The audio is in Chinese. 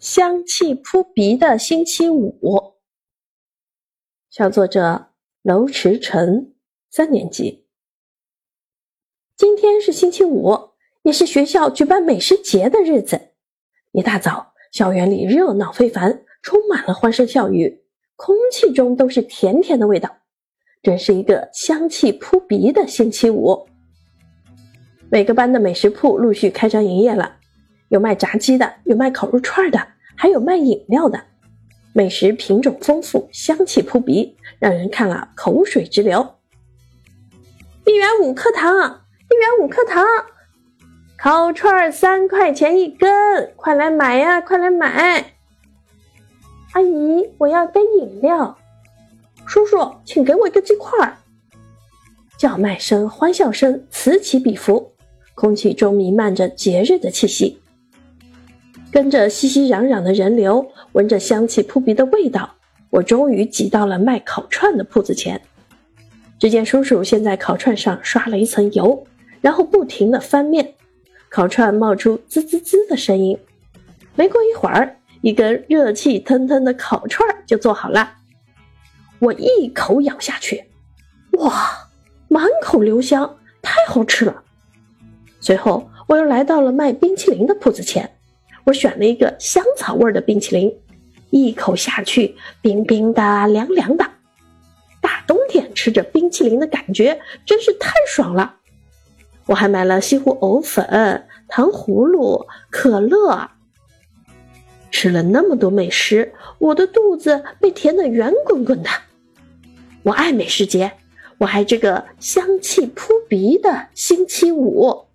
香气扑鼻的星期五，小作者楼驰成，三年级。今天是星期五，也是学校举办美食节的日子。一大早，校园里热闹非凡，充满了欢声笑语，空气中都是甜甜的味道，真是一个香气扑鼻的星期五。每个班的美食铺陆续开张营业了。有卖炸鸡的，有卖烤肉串的，还有卖饮料的。美食品种丰富，香气扑鼻，让人看了口水直流。一元五颗糖，一元五颗糖，烤串三块钱一根，快来买呀，快来买！阿姨，我要杯饮料。叔叔，请给我一个鸡块。叫卖声、欢笑声此起彼伏，空气中弥漫着节日的气息。跟着熙熙攘攘的人流，闻着香气扑鼻的味道，我终于挤到了卖烤串的铺子前。只见叔叔先在烤串上刷了一层油，然后不停地翻面，烤串冒出滋滋滋的声音。没过一会儿，一根热气腾腾的烤串就做好了。我一口咬下去，哇，满口留香，太好吃了。随后，我又来到了卖冰淇淋的铺子前。我选了一个香草味的冰淇淋，一口下去，冰冰的，凉凉的。大冬天吃着冰淇淋的感觉真是太爽了。我还买了西湖藕粉、糖葫芦、可乐。吃了那么多美食，我的肚子被填得圆滚滚的。我爱美食节，我爱这个香气扑鼻的星期五。